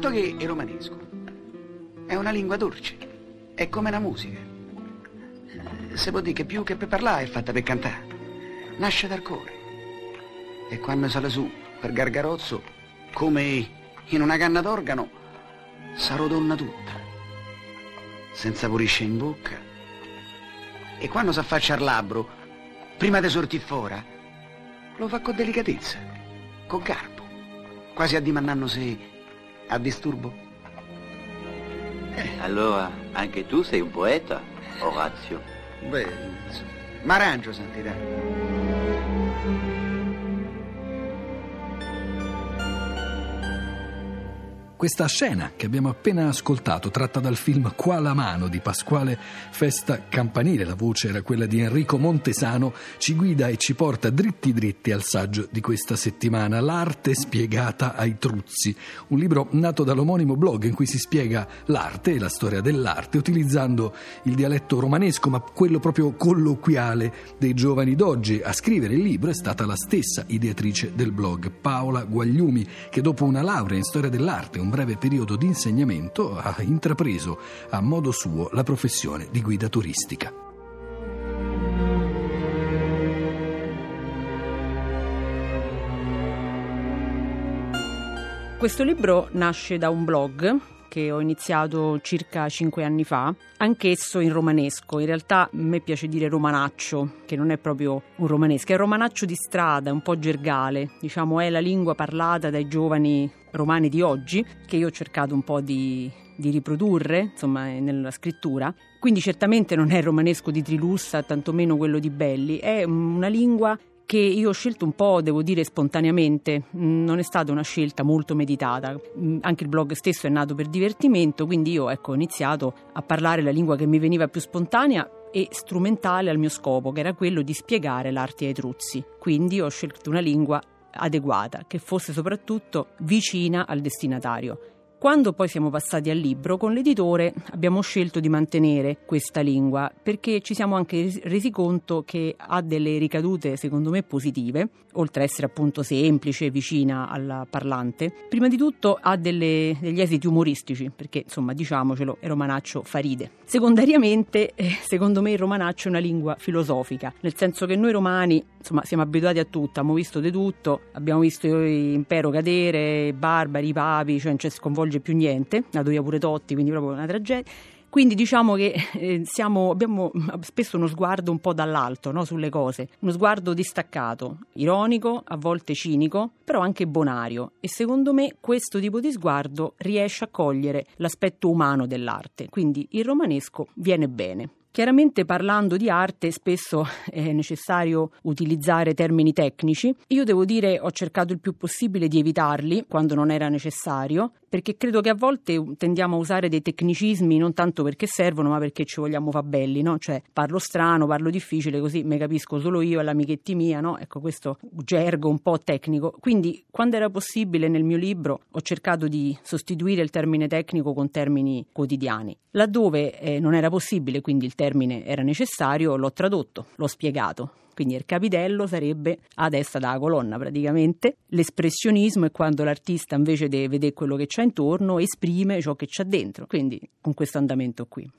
In quanto che il romanesco è una lingua dolce, è come la musica. Se può dire che più che per parlare è fatta per cantare. Nasce dal cuore. E quando sale su per gargarozzo, come in una canna d'organo, s'arrodonna tutta. Senza pulisce in bocca. E quando si affaccia al labbro, prima di sortir fuori, lo fa con delicatezza, con garbo, quasi addimandando se a disturbo. Eh. Allora, anche tu sei un poeta, Orazio? Beh, ma arrangio, santità. Questa scena che abbiamo appena ascoltato, tratta dal film Qua la mano di Pasquale Festa Campanile, la voce era quella di Enrico Montesano, ci guida e ci porta dritti dritti al saggio di questa settimana, L'arte spiegata ai truzzi, un libro nato dall'omonimo blog in cui si spiega l'arte e la storia dell'arte utilizzando il dialetto romanesco, ma quello proprio colloquiale dei giovani d'oggi. A scrivere il libro è stata la stessa ideatrice del blog, Paola Guagliumi, che dopo una laurea in storia dell'arte, un breve periodo di insegnamento ha intrapreso a modo suo la professione di guida turistica. Questo libro nasce da un blog che ho iniziato circa cinque anni fa, anch'esso in romanesco. In realtà a me piace dire romanaccio, che non è proprio un romanesco, è un romanaccio di strada, un po' gergale, diciamo è la lingua parlata dai giovani romani di oggi, che io ho cercato un po' di, di riprodurre, insomma, nella scrittura. Quindi certamente non è il romanesco di Trilussa, tantomeno quello di Belli, è una lingua che io ho scelto un po', devo dire, spontaneamente, mm, non è stata una scelta molto meditata, mm, anche il blog stesso è nato per divertimento, quindi io ecco, ho iniziato a parlare la lingua che mi veniva più spontanea e strumentale al mio scopo, che era quello di spiegare l'arte ai truzzi. Quindi ho scelto una lingua adeguata, che fosse soprattutto vicina al destinatario. Quando poi siamo passati al libro, con l'editore abbiamo scelto di mantenere questa lingua perché ci siamo anche resi conto che ha delle ricadute secondo me positive, oltre a essere appunto semplice, vicina al parlante. Prima di tutto ha delle, degli esiti umoristici, perché insomma diciamocelo, il romanaccio fa ride. Secondariamente, eh, secondo me il romanaccio è una lingua filosofica, nel senso che noi romani insomma siamo abituati a tutto, abbiamo visto di tutto, abbiamo visto l'impero cadere, i barbari, i papi, cioè non c'è sconvolgimento svolge più niente, nato via pure Totti, quindi proprio una tragedia. Quindi diciamo che eh, siamo, abbiamo spesso uno sguardo un po' dall'alto no, sulle cose, uno sguardo distaccato, ironico, a volte cinico, però anche bonario e secondo me questo tipo di sguardo riesce a cogliere l'aspetto umano dell'arte, quindi il romanesco viene bene. Chiaramente parlando di arte spesso è necessario utilizzare termini tecnici. Io devo dire ho cercato il più possibile di evitarli quando non era necessario, perché credo che a volte tendiamo a usare dei tecnicismi non tanto perché servono, ma perché ci vogliamo fa belli, no? Cioè parlo strano, parlo difficile, così me capisco solo io e l'amichetti mia, no? Ecco questo gergo un po' tecnico. Quindi quando era possibile nel mio libro ho cercato di sostituire il termine tecnico con termini quotidiani. Laddove eh, non era possibile, quindi il termine era necessario, l'ho tradotto, l'ho spiegato. Quindi il capitello sarebbe a destra della colonna praticamente. L'espressionismo è quando l'artista invece di vedere quello che c'è intorno esprime ciò che c'è dentro. Quindi con questo andamento qui.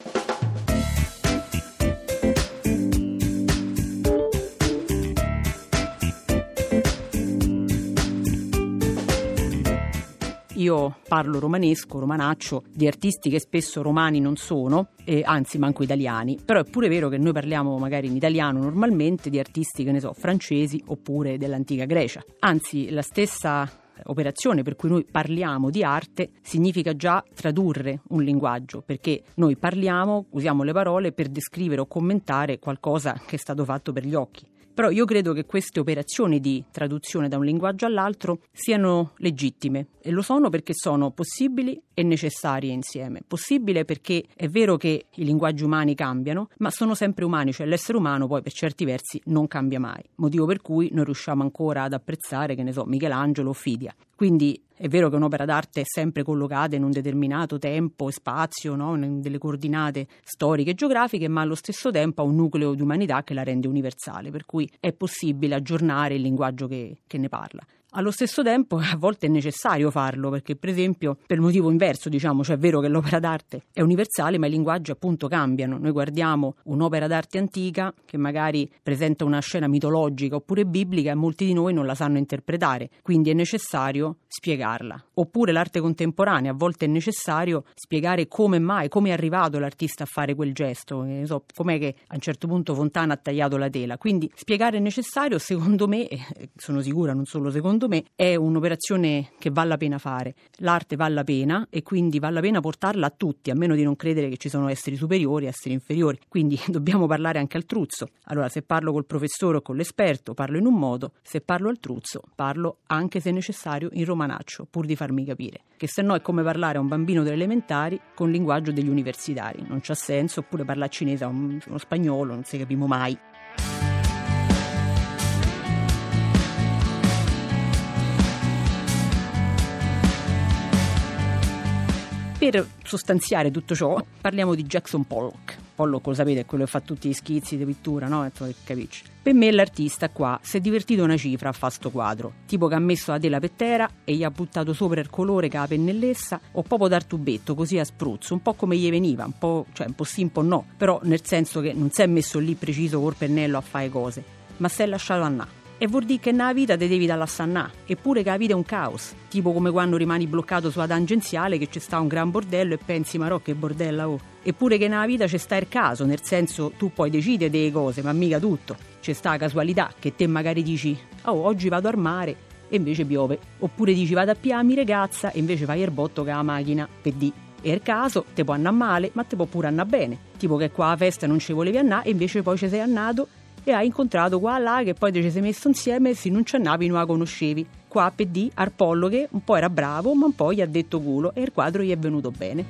Io parlo romanesco, romanaccio, di artisti che spesso romani non sono, e anzi manco italiani, però è pure vero che noi parliamo magari in italiano normalmente di artisti che ne so, francesi oppure dell'antica Grecia. Anzi, la stessa operazione per cui noi parliamo di arte significa già tradurre un linguaggio, perché noi parliamo, usiamo le parole per descrivere o commentare qualcosa che è stato fatto per gli occhi. Però io credo che queste operazioni di traduzione da un linguaggio all'altro siano legittime e lo sono perché sono possibili e necessarie insieme. Possibile perché è vero che i linguaggi umani cambiano, ma sono sempre umani, cioè l'essere umano poi per certi versi non cambia mai, motivo per cui non riusciamo ancora ad apprezzare, che ne so, Michelangelo o Fidia. Quindi è vero che un'opera d'arte è sempre collocata in un determinato tempo e spazio, no? in delle coordinate storiche e geografiche, ma allo stesso tempo ha un nucleo di umanità che la rende universale, per cui è possibile aggiornare il linguaggio che, che ne parla. Allo stesso tempo a volte è necessario farlo perché per esempio per motivo inverso diciamo, cioè è vero che l'opera d'arte è universale ma i linguaggi appunto cambiano. Noi guardiamo un'opera d'arte antica che magari presenta una scena mitologica oppure biblica e molti di noi non la sanno interpretare, quindi è necessario spiegarla. Oppure l'arte contemporanea, a volte è necessario spiegare come mai, come è arrivato l'artista a fare quel gesto, so, com'è che a un certo punto Fontana ha tagliato la tela. Quindi spiegare è necessario, secondo me, sono sicura non solo secondo secondo me è un'operazione che vale la pena fare. L'arte vale la pena e quindi vale la pena portarla a tutti, a meno di non credere che ci sono esseri superiori esseri inferiori. Quindi dobbiamo parlare anche al truzzo. Allora, se parlo col professore o con l'esperto, parlo in un modo, se parlo al truzzo, parlo anche se necessario in romanaccio, pur di farmi capire. Che se no è come parlare a un bambino delle elementari con il linguaggio degli universitari. Non c'ha senso, oppure parlare cinese a uno spagnolo, non si capimo mai. Per sostanziare tutto ciò, parliamo di Jackson Pollock. Pollock, lo sapete, è quello che fa tutti gli schizzi di pittura, no? Capisci? Per me l'artista qua si è divertito una cifra a fare sto quadro, tipo che ha messo la tela per terra e gli ha buttato sopra il colore che ha la pennellessa o proprio dal tubetto, così a spruzzo, un po' come gli veniva, un po', cioè un po' sì, un po' no, però nel senso che non si è messo lì preciso col pennello a fare cose, ma si è lasciato andare. E vuol dire che nella vita te devi dalla sannà, eppure che la vita è un caos, tipo come quando rimani bloccato sulla tangenziale che c'è sta un gran bordello e pensi ma che bordella oh. Eppure che nella vita c'è sta il caso, nel senso tu puoi decidere delle cose, ma mica tutto. C'è sta la casualità che te magari dici oh oggi vado al mare e invece piove, oppure dici vado a piami ragazza e invece fai il botto che la macchina per di. E il caso te può andare male, ma te può pure andare bene. Tipo che qua a festa non ci volevi andare e invece poi ci sei andato e hai incontrato qua là che poi ci sei messo insieme se non ci andavi non la conoscevi. Qua PD Arpollo che un po' era bravo ma un po' gli ha detto culo e il quadro gli è venuto bene.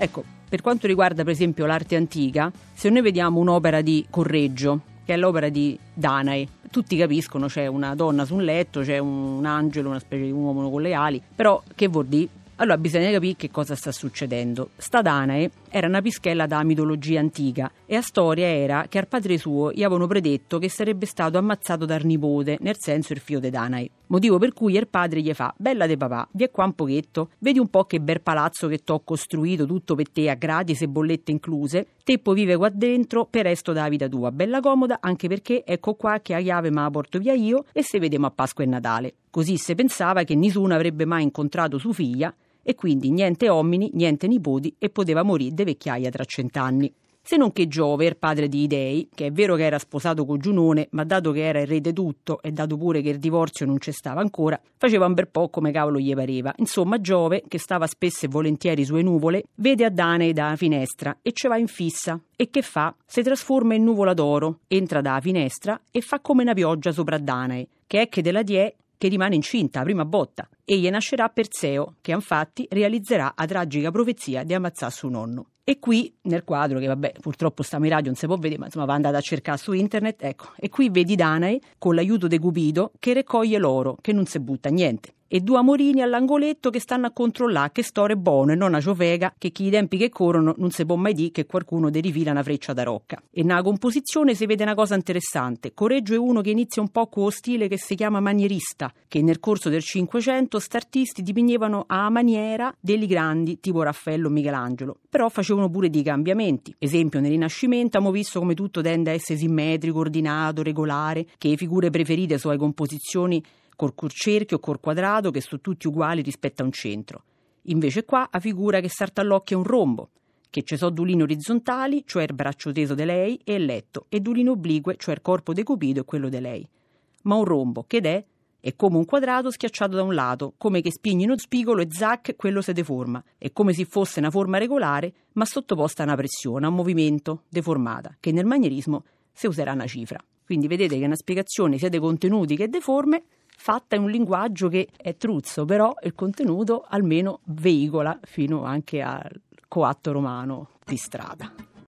Ecco, per quanto riguarda per esempio l'arte antica, se noi vediamo un'opera di Correggio, che è l'opera di Danae, tutti capiscono c'è una donna su un letto, c'è un angelo, una specie di uomo con le ali, però che vuol dire? Allora bisogna capire che cosa sta succedendo. Sta Danae era una pischella da mitologia antica e la storia era che al padre suo gli avevano predetto che sarebbe stato ammazzato dal nipote, nel senso il figlio di Danae. Motivo per cui il padre gli fa: Bella de papà, via qua un pochetto, vedi un po' che bel palazzo che t'ho costruito tutto per te a gratis e bollette incluse. Teppo vive qua dentro per resto della vita tua, bella comoda, anche perché ecco qua che la chiave me la porto via io e se vediamo a Pasqua e Natale. Così se pensava che nessuno avrebbe mai incontrato sua figlia e quindi niente uomini, niente nipoti e poteva morire di vecchiaia tra cent'anni. Se non che Giove, il padre di Idei, che è vero che era sposato con Giunone, ma dato che era il re di tutto e dato pure che il divorzio non c'è stava ancora, faceva un bel po' come cavolo gli pareva. Insomma, Giove, che stava spesso e volentieri sue nuvole, vede Adane da finestra e ce va in fissa. E che fa? Si trasforma in nuvola d'oro, entra da finestra e fa come una pioggia sopra Danae, che è che della die che rimane incinta a prima botta e gli nascerà Perseo, che infatti realizzerà la tragica profezia di ammazzare suo nonno. E qui nel quadro, che vabbè purtroppo stiamo in radio, non si può vedere, ma insomma va andata a cercare su internet, ecco, e qui vedi Danae con l'aiuto di Cupido che raccoglie l'oro, che non si butta niente e due amorini all'angoletto che stanno a controllare che storia è buona e non a ciofega che chi i tempi che corrono non si può mai dire che qualcuno derifila una freccia da rocca. E nella composizione si vede una cosa interessante. Correggio è uno che inizia un po' con lo stile che si chiama manierista, che nel corso del Cinquecento startisti dipingevano a maniera degli grandi tipo Raffaello o Michelangelo, però facevano pure dei cambiamenti. Esempio, nel Rinascimento abbiamo visto come tutto tende a essere simmetrico, ordinato, regolare, che le figure preferite sono le composizioni col cerchio col quadrato che sono tutti uguali rispetto a un centro. Invece qua la figura che sarta all'occhio è un rombo, che ci sono due linee orizzontali, cioè il braccio teso di lei e il letto, e due linee oblique, cioè il corpo di Cupido e quello di lei. Ma un rombo, che è? È come un quadrato schiacciato da un lato, come che spigni uno spigolo e zac, quello si deforma. È come se fosse una forma regolare, ma sottoposta a una pressione, a un movimento, deformata, che nel manierismo si userà una cifra. Quindi vedete che è una spiegazione sia dei contenuti che dei forme fatta in un linguaggio che è truzzo, però il contenuto almeno veicola fino anche al coatto romano di strada.